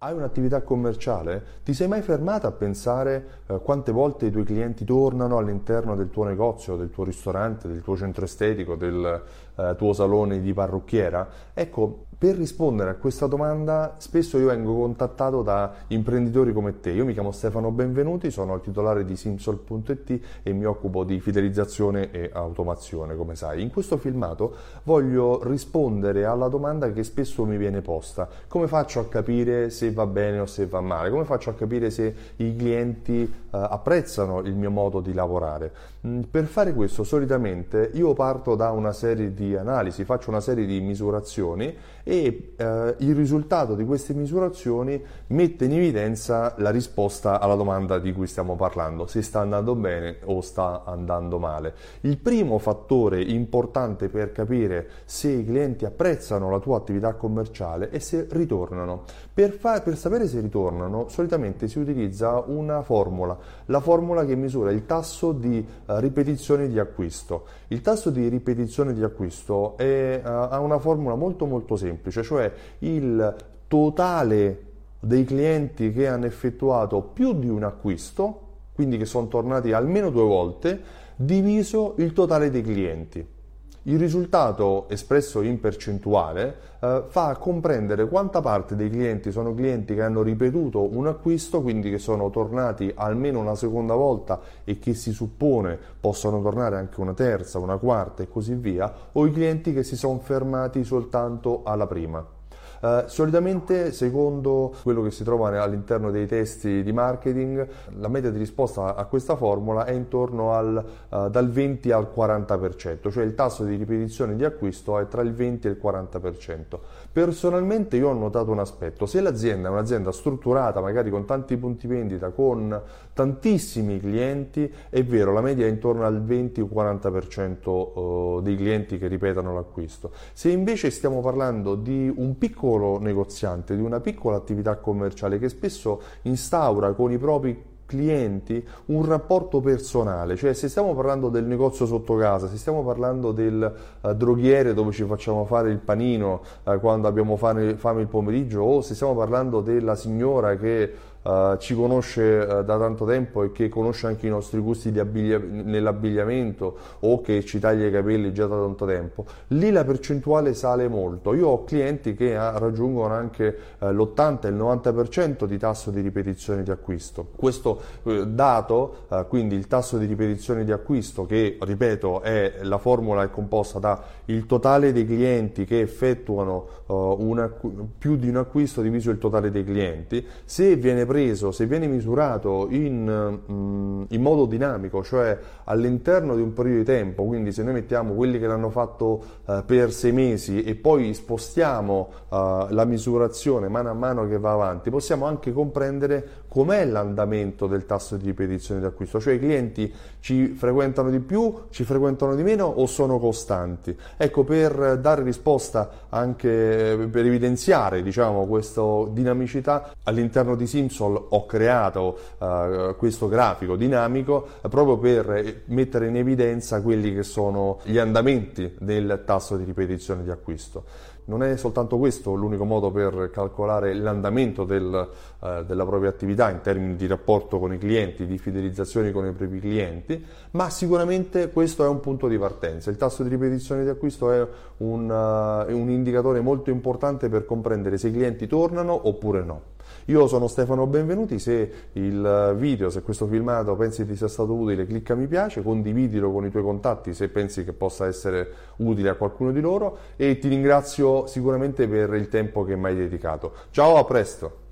Hai un'attività commerciale? Ti sei mai fermata a pensare eh, quante volte i tuoi clienti tornano all'interno del tuo negozio, del tuo ristorante, del tuo centro estetico, del eh, tuo salone di parrucchiera? Ecco, per rispondere a questa domanda spesso io vengo contattato da imprenditori come te. Io mi chiamo Stefano Benvenuti, sono il titolare di Simsol.it e mi occupo di fidelizzazione e automazione, come sai. In questo filmato voglio rispondere alla domanda che spesso mi viene posta. Come faccio a capire se va bene o se va male? Come faccio a capire se i clienti eh, apprezzano il mio modo di lavorare? Mm, per fare questo solitamente io parto da una serie di analisi, faccio una serie di misurazioni e eh, il risultato di queste misurazioni mette in evidenza la risposta alla domanda di cui stiamo parlando, se sta andando bene o sta andando male. Il primo fattore importante per capire se i clienti apprezzano la tua attività commerciale è se ritornano. Per, fa- per sapere se ritornano, solitamente si utilizza una formula, la formula che misura il tasso di uh, ripetizione di acquisto. Il tasso di ripetizione di acquisto è, uh, ha una formula molto molto semplice semplice, cioè il totale dei clienti che hanno effettuato più di un acquisto, quindi che sono tornati almeno due volte, diviso il totale dei clienti. Il risultato espresso in percentuale eh, fa comprendere quanta parte dei clienti sono clienti che hanno ripetuto un acquisto, quindi che sono tornati almeno una seconda volta e che si suppone possano tornare anche una terza, una quarta e così via, o i clienti che si sono fermati soltanto alla prima. Uh, solitamente, secondo quello che si trova all'interno dei testi di marketing, la media di risposta a questa formula è intorno al, uh, dal 20 al 40%, cioè il tasso di ripetizione di acquisto è tra il 20 e il 40%. Personalmente io ho notato un aspetto, se l'azienda è un'azienda strutturata, magari con tanti punti vendita, con tantissimi clienti, è vero, la media è intorno al 20 o 40% dei clienti che ripetano l'acquisto. Se invece stiamo parlando di un piccolo piccolo negoziante, di una piccola attività commerciale che spesso instaura con i propri clienti un rapporto personale, cioè se stiamo parlando del negozio sotto casa, se stiamo parlando del uh, droghiere dove ci facciamo fare il panino uh, quando abbiamo fame, fame, il pomeriggio o se stiamo parlando della signora che uh, ci conosce da tanto tempo e che conosce anche i nostri gusti abbiglia- nell'abbigliamento o che ci taglia i capelli già da tanto tempo, lì la percentuale sale molto. Io ho clienti che raggiungono anche l'80 e il 90% di tasso di ripetizione di acquisto. Questo eh, dato, eh, quindi il tasso di ripetizione di acquisto che, ripeto, è la formula è composta da il totale dei clienti che effettuano uh, una, più di un acquisto diviso il totale dei clienti, se viene preso, se viene misurato in, um, in modo dinamico, cioè all'interno di un periodo di tempo, quindi se noi mettiamo quelli che l'hanno fatto uh, per sei mesi e poi spostiamo uh, la misurazione mano a mano che va avanti, possiamo anche comprendere com'è l'andamento del tasso di ripetizione di acquisto, cioè i clienti ci frequentano di più, ci frequentano di meno o sono costanti. Ecco, per dare risposta anche per evidenziare diciamo, questa dinamicità, all'interno di Simsol ho creato uh, questo grafico dinamico uh, proprio per mettere in evidenza quelli che sono gli andamenti del tasso di ripetizione di acquisto. Non è soltanto questo l'unico modo per calcolare l'andamento del, uh, della propria attività in termini di rapporto con i clienti, di fidelizzazione con i propri clienti, ma sicuramente questo è un punto di partenza. Il tasso di ripetizione di acquisto è un, uh, un indicatore molto importante per comprendere se i clienti tornano oppure no. Io sono Stefano Benvenuti, se il video, se questo filmato pensi ti sia stato utile clicca mi piace, condividilo con i tuoi contatti se pensi che possa essere utile a qualcuno di loro e ti ringrazio sicuramente per il tempo che mi hai dedicato. Ciao, a presto!